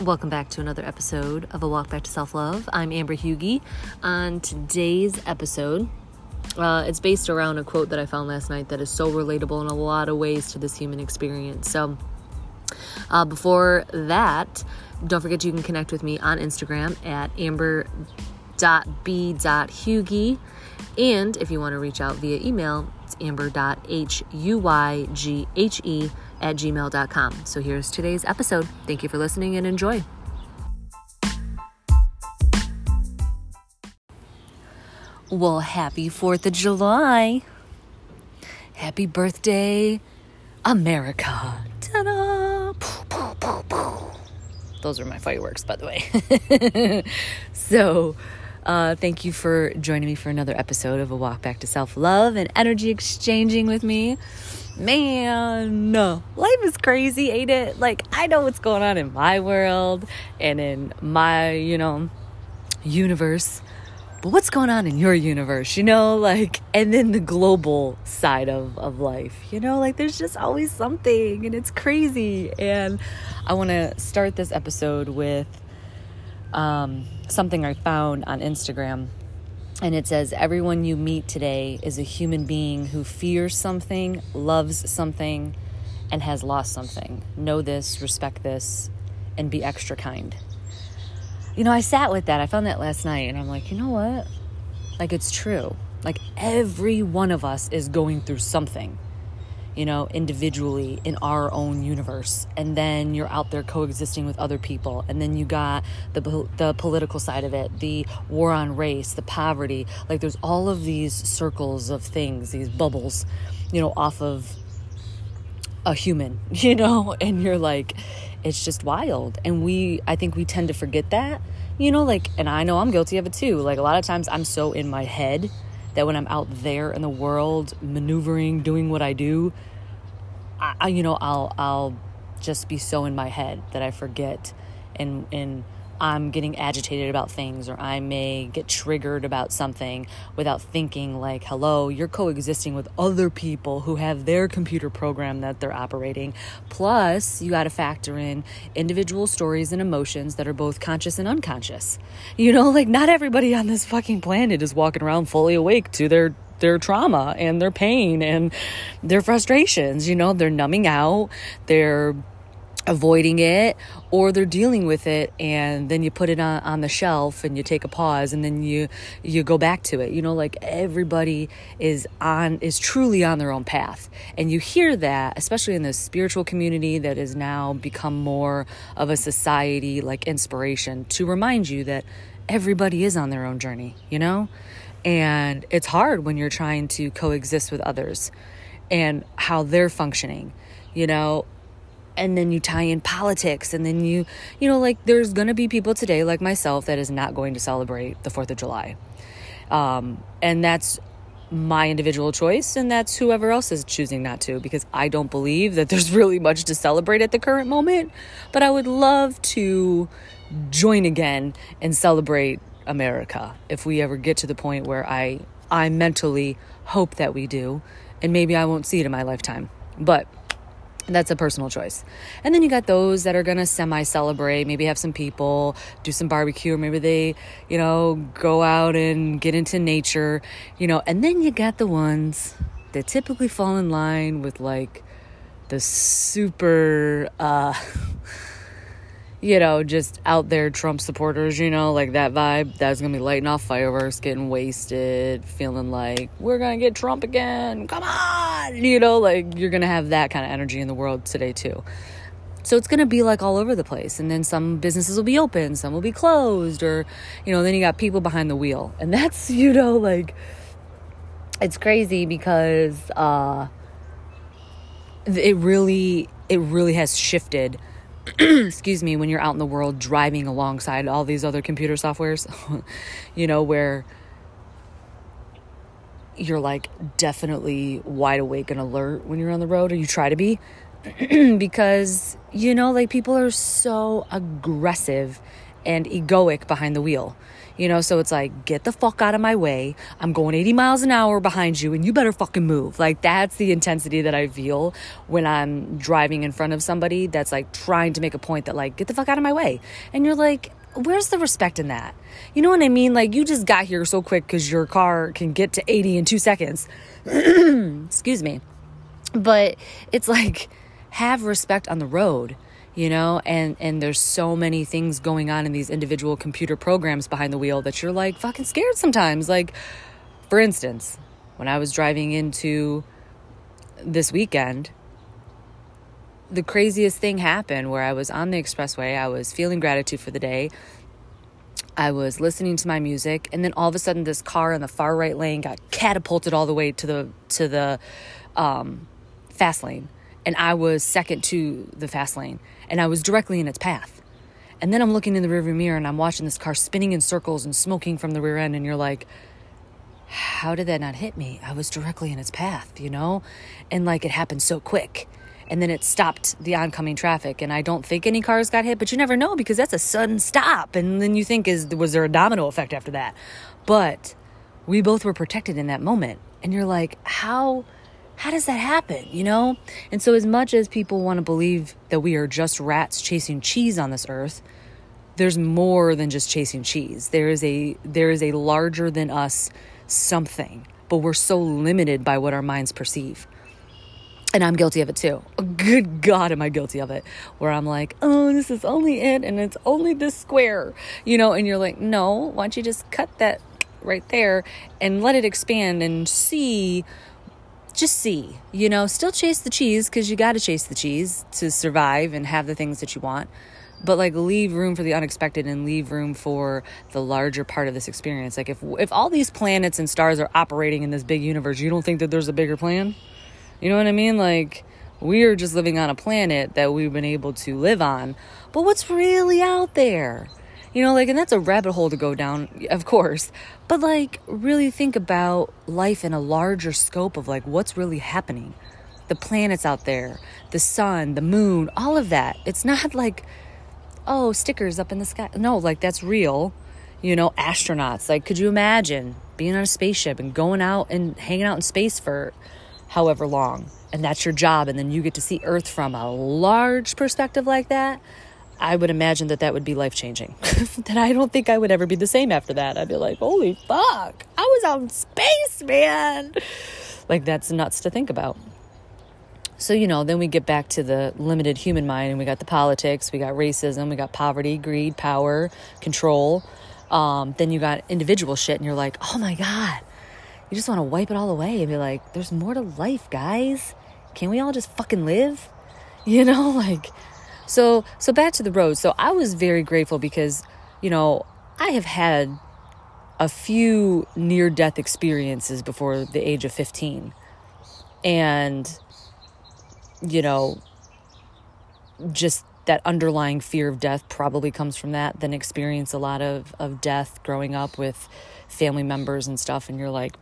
Welcome back to another episode of A Walk Back to Self Love. I'm Amber Hugie. On today's episode, uh, it's based around a quote that I found last night that is so relatable in a lot of ways to this human experience. So, uh, before that, don't forget you can connect with me on Instagram at amber.b.hugie. And if you want to reach out via email, it's amber.hugie at gmail.com. So here's today's episode. Thank you for listening and enjoy. Well, happy 4th of July. Happy birthday, America. Ta-da! Those are my fireworks, by the way. so, uh, thank you for joining me for another episode of A Walk Back to Self Love and Energy Exchanging with me. Man, life is crazy, ain't it? Like, I know what's going on in my world and in my, you know, universe but what's going on in your universe you know? Like and then the global side of of life you know? Like there's just always something and it's crazy. And i want to start this episode with um, something i found on instagram and it says everyone you meet today is a human being who fears something loves something and has lost something know this respect this and be extra kind you know, I sat with that. I found that last night and I'm like, you know what? Like, it's true. Like, every one of us is going through something, you know, individually in our own universe. And then you're out there coexisting with other people. And then you got the, the political side of it, the war on race, the poverty. Like, there's all of these circles of things, these bubbles, you know, off of a human, you know? And you're like, it's just wild. And we, I think we tend to forget that, you know, like, and I know I'm guilty of it too. Like, a lot of times I'm so in my head that when I'm out there in the world, maneuvering, doing what I do, I, you know, I'll, I'll just be so in my head that I forget and, and, I'm getting agitated about things or I may get triggered about something without thinking, like, hello, you're coexisting with other people who have their computer program that they're operating. Plus, you got to factor in individual stories and emotions that are both conscious and unconscious. You know, like, not everybody on this fucking planet is walking around fully awake to their their trauma and their pain and their frustrations you know they're numbing out they're avoiding it or they're dealing with it and then you put it on, on the shelf and you take a pause and then you you go back to it. You know like everybody is on is truly on their own path. And you hear that especially in the spiritual community that has now become more of a society like inspiration to remind you that everybody is on their own journey you know? And it's hard when you're trying to coexist with others and how they're functioning you know and then you tie in politics and then you you know like there's gonna be people today like myself that is not going to celebrate the fourth of july. Um, and that's my individual choice and that's whoever else is choosing not to because i don't believe that there's really much to celebrate at the current moment. But i would love to join again and celebrate america if we ever get to the point where i i mentally hope that we do and maybe i won't see it in my lifetime. But that's a personal choice. And then you got those that are going to semi celebrate, maybe have some people, do some barbecue, or maybe they, you know, go out and get into nature, you know. And then you got the ones that typically fall in line with like the super, uh, you know, just out there Trump supporters, you know, like that vibe. That's gonna be lighting off fireworks, getting wasted, feeling like we're gonna get Trump again. Come on, you know, like you're gonna have that kind of energy in the world today too. So it's gonna be like all over the place, and then some businesses will be open, some will be closed, or you know, then you got people behind the wheel, and that's you know, like it's crazy because uh, it really, it really has shifted excuse me, when you're out in the world driving alongside all these other computer softwares, you know, where you're like definitely wide awake and alert when you're on the road, or you try to be, because, you know, like people are so aggressive and egoic behind the wheel. You know, so it's like, get the fuck out of my way. I'm going 80 miles an hour behind you and you better fucking move. Like, that's the intensity that I feel when I'm driving in front of somebody that's like trying to make a point that, like, get the fuck out of my way. And you're like, where's the respect in that? You know what I mean? Like, you just got here so quick because your car can get to 80 in two seconds. Excuse me. But it's like, have respect on the road you know? And and there's so many things going on in these individual computer programs behind the wheel that you're like fucking scared sometimes. Like for instance when i was driving into this weekend the craziest thing happened where i was on the expressway. I was feeling gratitude for the day. I was listening to my music and then all of a sudden this car in the far right lane got catapulted all the way to the to the um, fast lane and I was second to the fast lane and I was directly in its path. And then I'm looking in the rearview mirror and I'm watching this car spinning in circles and smoking from the rear end and you're like how did that not hit me? I was directly in its path, you know? And like it happened so quick. And then it stopped the oncoming traffic and I don't think any cars got hit, but you never know because that's a sudden stop and then you think is was there a domino effect after that? But we both were protected in that moment. And you're like, how how does that happen, you know? And so, as much as people want to believe that we are just rats chasing cheese on this earth, there's more than just chasing cheese. There is a there is a larger than us something, but we're so limited by what our minds perceive. And I'm guilty of it too. Oh, good God, am I guilty of it? Where I'm like, oh, this is only it and it's only this square, you know? And you're like, no, why don't you just cut that right there and let it expand and see just see, you know, still chase the cheese because you got to chase the cheese to survive and have the things that you want. But like leave room for the unexpected and leave room for the larger part of this experience. Like if if all these planets and stars are operating in this big universe, you don't think that there's a bigger plan? You know what I mean? Like we are just living on a planet that we've been able to live on. But what's really out there? You know, like, and that's a rabbit hole to go down, of course. But like, really think about life in a larger scope of like what's really happening. The planets out there, the sun, the moon, all of that. It's not like, oh, stickers up in the sky. No, like, that's real. You know, astronauts. Like, could you imagine being on a spaceship and going out and hanging out in space for however long? And that's your job. And then you get to see Earth from a large perspective like that I would imagine that that would be life changing. that I don't think I would ever be the same after that. I'd be like, holy fuck, I was in space, man. Like, that's nuts to think about. So, you know, then we get back to the limited human mind and we got the politics, we got racism, we got poverty, greed, power, control. Um, then you got individual shit and you're like, oh my God, you just want to wipe it all away and be like, there's more to life, guys. Can we all just fucking live? You know, like so so back to the road. So I was very grateful because, you know, I have had a few near death experiences before the age of 15. And you know, just that underlying fear of death probably comes from that. Then experience a lot of, of death growing up with family members and stuff, and you're like,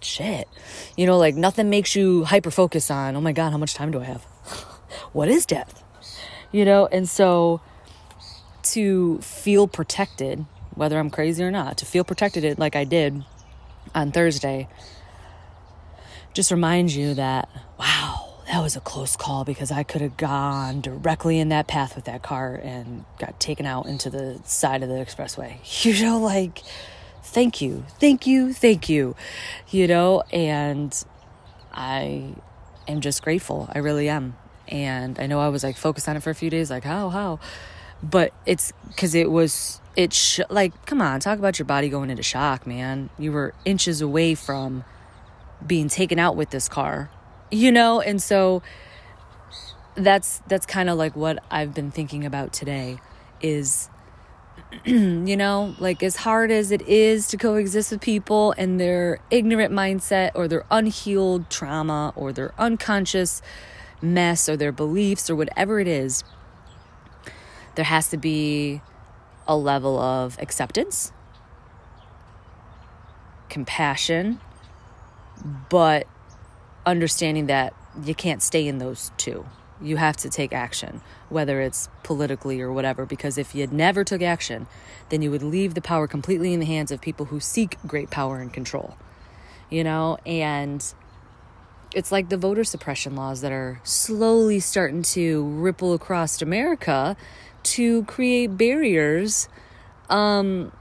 shit. You know, like nothing makes you hyper focus on, oh my God, how much time do I have? what is death? You know? And so to feel protected, whether I'm crazy or not, to feel protected like I did on Thursday, just reminds you that, wow, that was a close call because I could have gone directly in that path with that car and got taken out into the side of the expressway. You know, like, thank you, thank you, thank you, you know, and I am just grateful. I really am and I know I was like focused on it for a few days, like how how, but it's because it was it sh- like come on, talk about your body going into shock, man. You were inches away from being taken out with this car, you know, and so that's that's kind of like what I've been thinking about today is you know, like as hard as it is to coexist with people and their ignorant mindset or their unhealed trauma or their unconscious mess or their beliefs or whatever it is, there has to be a level of acceptance, compassion, but understanding that you can't stay in those two. you have to take action, whether it's politically or whatever, because if you never took action, then you would leave the power completely in the hands of people who seek great power and control. You know, and it's like the voter suppression laws that are slowly starting to ripple across America to create barriers um,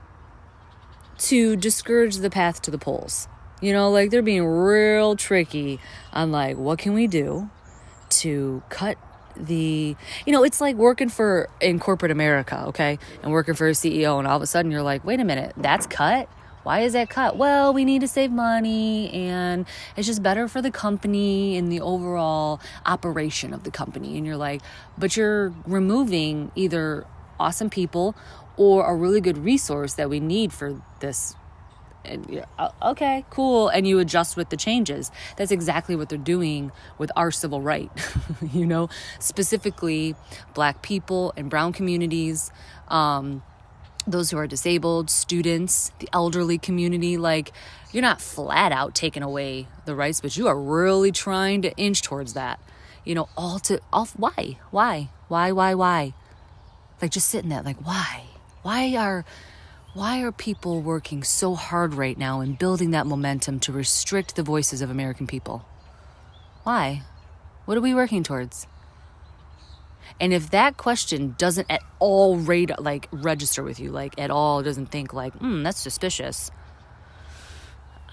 to discourage the path to the polls. You know, like they're being real tricky on like what can we do to cut the you know it's like working for in corporate america okay and working for a ceo and all of a sudden you're like wait a minute that's cut why is that cut well we need to save money and it's just better for the company and the overall operation of the company and you're like but you're removing either awesome people or a really good resource that we need for this and okay, cool, and you adjust with the changes. That's exactly what they're doing with our civil right. you know, specifically black people and brown communities, um, those who are disabled, students, the elderly community. Like, you're not flat out taking away the rights, but you are really trying to inch towards that. You know, all to all. Why? Why? Why? Why? Why? Like, just sitting there, like, why? Why are why are people working so hard right now in building that momentum to restrict the voices of American people? Why? What are we working towards? And if that question doesn't at all rate like register with you, like at all doesn't think like, hmm, that's suspicious.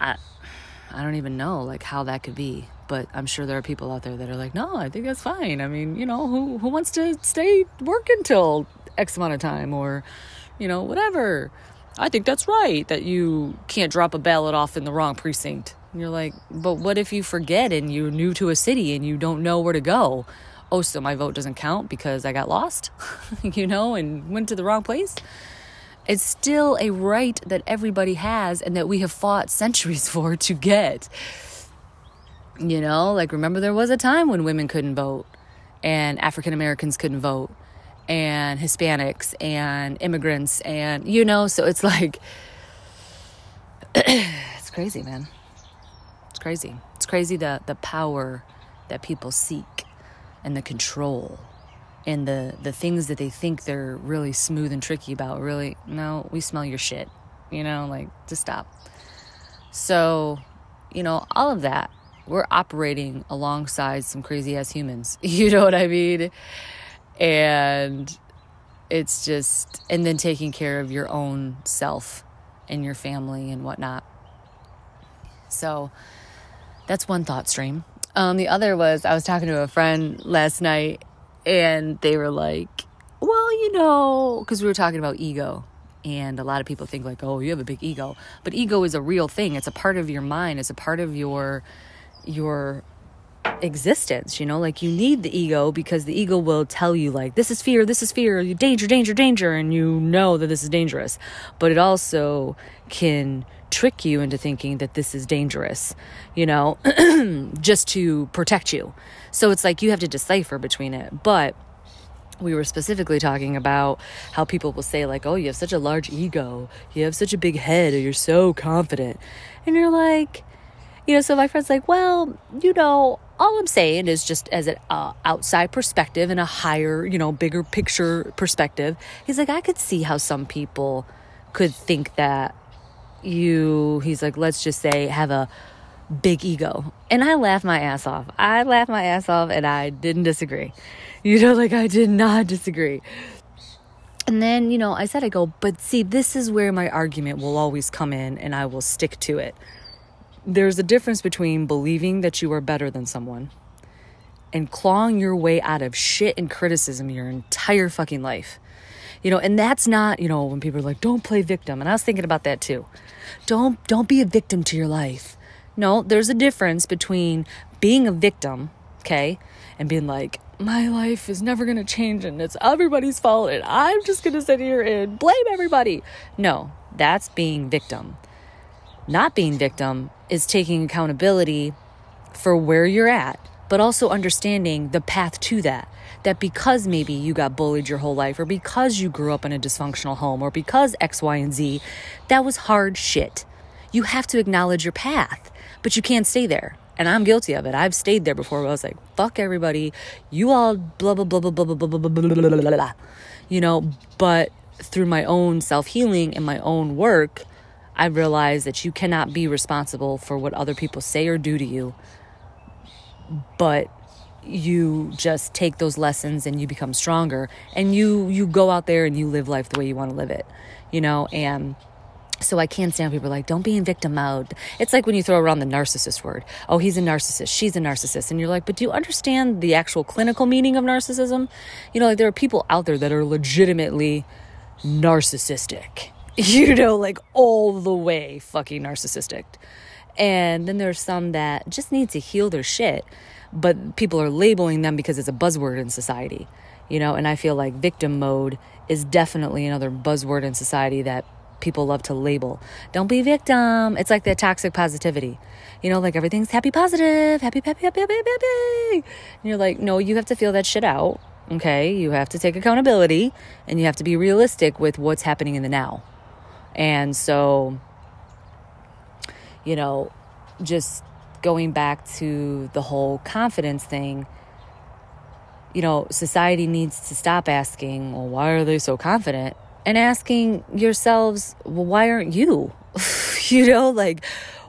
I I don't even know like how that could be. But I'm sure there are people out there that are like, no, I think that's fine. I mean, you know, who who wants to stay working till X amount of time or, you know, whatever. I think that's right that you can't drop a ballot off in the wrong precinct. And you're like, but what if you forget and you're new to a city and you don't know where to go? Oh, so my vote doesn't count because I got lost, you know, and went to the wrong place? It's still a right that everybody has and that we have fought centuries for to get. You know, like remember there was a time when women couldn't vote and African Americans couldn't vote and Hispanics and immigrants and you know, so it's like it's crazy, man. It's crazy. It's crazy the the power that people seek and the control and the the things that they think they're really smooth and tricky about really no we smell your shit you know like just stop so you know all of that we're operating alongside some crazy ass humans you know what i mean and it's just, and then taking care of your own self and your family and whatnot. So that's one thought stream. Um, the other was I was talking to a friend last night and they were like, well, you know, because we were talking about ego. And a lot of people think, like, oh, you have a big ego. But ego is a real thing. It's a part of your mind. It's a part of your your existence you know like you need the ego because the ego will tell you like this is fear this is fear danger danger danger and you know that this is dangerous but it also can trick you into thinking that this is dangerous you know just to protect you. So it's like you have to decipher between it. But we were specifically talking about how people will say like oh you have such a large ego. You have such a big head or you're so confident. And you're like you know so my friend's like well you know all I'm saying is just as an uh, outside perspective and a higher, you know, bigger picture perspective. He's like, I could see how some people could think that you, he's like, let's just say, have a big ego. And I laughed my ass off. I laughed my ass off and I didn't disagree. You know, like I did not disagree. And then, you know, I said, I go, but see, this is where my argument will always come in and I will stick to it there's a difference between believing that you are better than someone and clawing your way out of shit and criticism your entire fucking life. You know, and that's not, you know, when people are like, don't play victim. And I was thinking about that too. Don't don't be a victim to your life. No, there's a difference between being a victim, okay, and being like, my life is never gonna change and it's everybody's fault and I'm just gonna sit here and blame everybody. No, that's being victim. Not being victim is taking accountability for where you're at, but also understanding the path to that. That because maybe you got bullied your whole life, or because you grew up in a dysfunctional home, or because X, Y, and Z, that was hard shit. You have to acknowledge your path, but you can't stay there. And I'm guilty of it. I've stayed there before where I was like, fuck everybody. You all blah, blah, blah, blah, blah, blah, blah, blah, blah, blah, blah, blah. You know, but through my own self healing and my own work, I realized that you cannot be responsible for what other people say or do to you. But you just take those lessons and you become stronger and you you go out there and you live life the way you want to live it you know and so I can't stand people like, don't be in victim mode. It's like when you throw around the narcissist word. Oh, he's a narcissist. She's a narcissist. And you're like, but do you understand the actual clinical meaning of narcissism? You know, like there are people out there that are legitimately narcissistic. You know, like all the way fucking narcissistic. And then there's some that just need to heal their shit, but people are labeling them because it's a buzzword in society. You know, and I feel like victim mode is definitely another buzzword in society that people love to label. Don't be victim. It's like that toxic positivity. You know, like everything's happy, positive, happy, happy, happy, happy, happy, happy. And you're like, no, you have to feel that shit out. Okay. You have to take accountability and you have to be realistic with what's happening in the now. And so, you know, just going back to the whole confidence thing, you know, society needs to stop asking, well, why are they so confident? and asking yourselves, well, why aren't you? you know, like,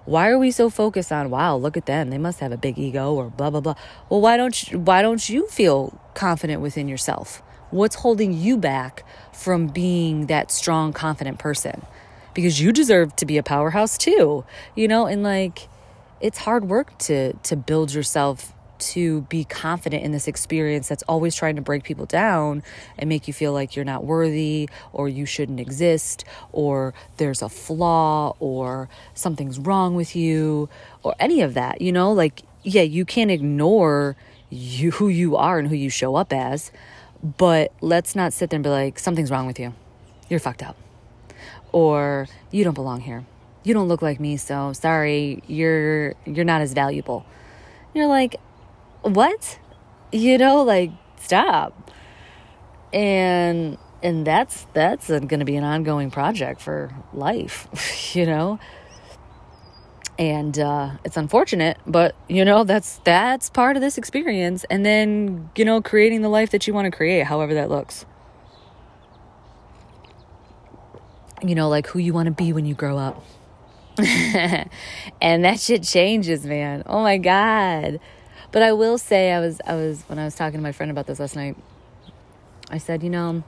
why are we so focused on, wow, look at them. They must have a big ego or blah, blah, blah. Well, why don't you, why don't you feel confident within yourself? What's holding you back from being that strong, confident person? Because you deserve to be a powerhouse too, you know, and like, it's hard work to, to build yourself to be confident in this experience that's always trying to break people down and make you feel like you're not worthy or you shouldn't exist or there's a flaw or something's wrong with you or any of that, you know? Like, yeah, you can't ignore you who you are and who you show up as, but let's not sit there and be like, something's wrong with you. You're fucked up. Or you don't belong here. You don't look like me, so sorry, you're you're not as valuable. You're like, what? You know, like stop. And and that's that's going to be an ongoing project for life, you know. And uh, it's unfortunate, but you know that's that's part of this experience. And then you know, creating the life that you want to create, however that looks. You know, like who you want to be when you grow up. and that shit changes, man. Oh my god. But I will say, I was, I was, when I was talking to my friend about this last night, I said, you know,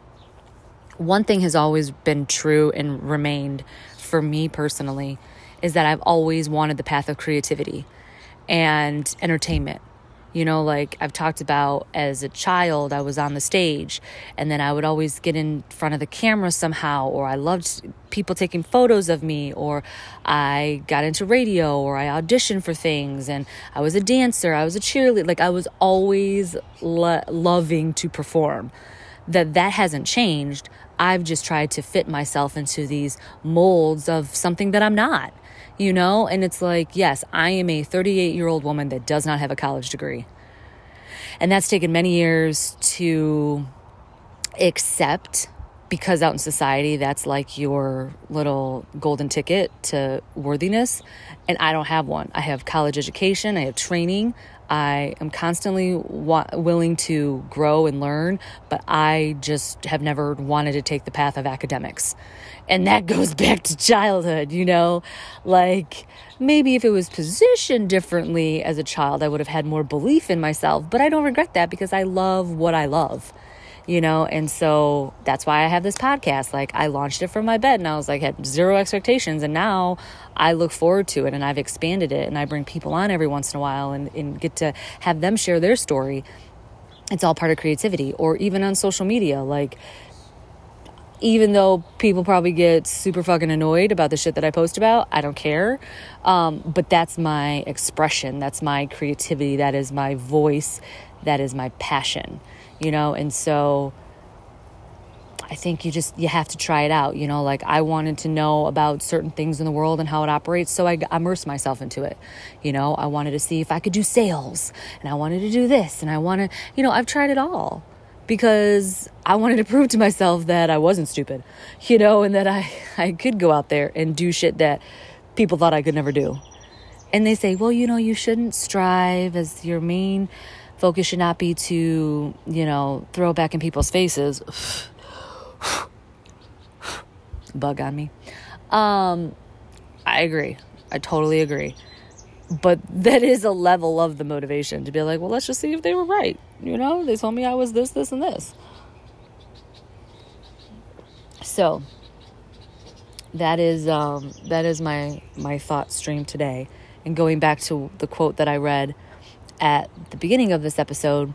one thing has always been true and remained for me personally is that I've always wanted the path of creativity and entertainment. You know, like I've talked about as a child, I was on the stage and then I would always get in front of the camera somehow, or I loved people taking photos of me, or I got into radio, or I auditioned for things, and I was a dancer, I was a cheerleader. Like I was always lo- loving to perform. That that hasn't changed. I've just tried to fit myself into these molds of something that I'm not you know? And it's like, yes, I am a 38 year old woman that does not have a college degree. And that's taken many years to accept because out in society, that's like your little golden ticket to worthiness. And I don't have one. I have college education, I have training, I am constantly wa- willing to grow and learn, but I just have never wanted to take the path of academics. And that goes back to childhood, you know? Like maybe if it was positioned differently as a child, I would have had more belief in myself, but I don't regret that because I love what I love you know and so that's why i have this podcast like i launched it from my bed and i was like had zero expectations and now i look forward to it and i've expanded it and i bring people on every once in a while and, and get to have them share their story it's all part of creativity or even on social media like even though people probably get super fucking annoyed about the shit that I post about, I don't care. Um, but that's my expression. That's my creativity. That is my voice. That is my passion you know and so I think you just you have to try it out. You know, like I wanted to know about certain things in the world and how it operates, so I immersed myself into it. You know, I wanted to see if I could do sales, and I wanted to do this, and I wanted, you know, I've tried it all because I wanted to prove to myself that I wasn't stupid, you know, and that I I could go out there and do shit that people thought I could never do. and they say, well, you know, you shouldn't strive as your main focus should not be to, you know, throw back in people's faces. Bug on me. Um, I agree. I totally agree. But that is a level of the motivation to be like, well, let's just see if they were right. You know, they told me I was this, this, and this. So that is um, that is my my thought stream today. And going back to the quote that I read at the beginning of this episode,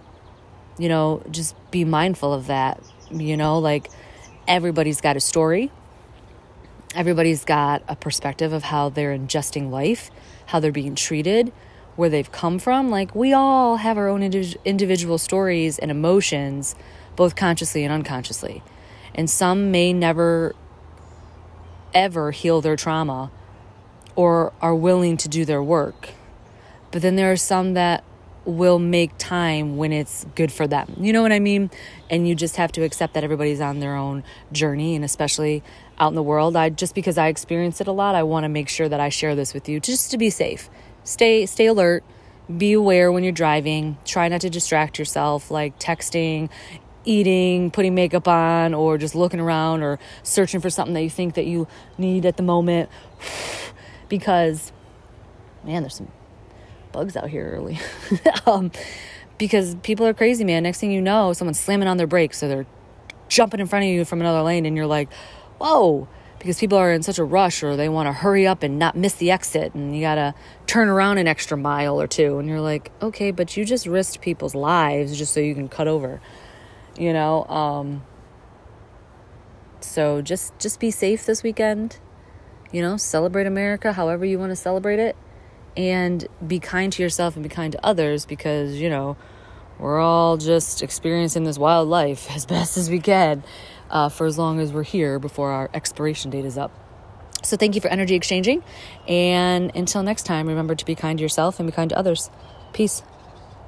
you know, just be mindful of that. You know, like everybody's got a story. Everybody's got a perspective of how they're ingesting life, how they're being treated, where they've come from. Like, we all have our own individual stories and emotions, both consciously and unconsciously. And some may never, ever heal their trauma or are willing to do their work. But then there are some that will make time when it's good for them. You know what I mean? And you just have to accept that everybody's on their own journey and especially out in the world. I just because I experience it a lot, I want to make sure that I share this with you just to be safe. Stay stay alert. Be aware when you're driving. Try not to distract yourself like texting, eating, putting makeup on or just looking around or searching for something that you think that you need at the moment because man, there's some bugs out here early. um, because people are crazy, man. Next thing you know, someone's slamming on their brakes, so they're jumping in front of you from another lane, and you're like, whoa. Because people are in such a rush or they want to hurry up and not miss the exit, and you gotta turn around an extra mile or two. And you're like, okay, but you just risked people's lives just so you can cut over, you know? Um, so just just be safe this weekend. You know, celebrate America however you want to celebrate it and be kind to yourself and be kind to others because, you know, we're all just experiencing this wild life as best as we can uh, for as long as we're here before our expiration date is up. So, thank you for energy exchanging. And until next time, remember to be kind to yourself and be kind to others. Peace.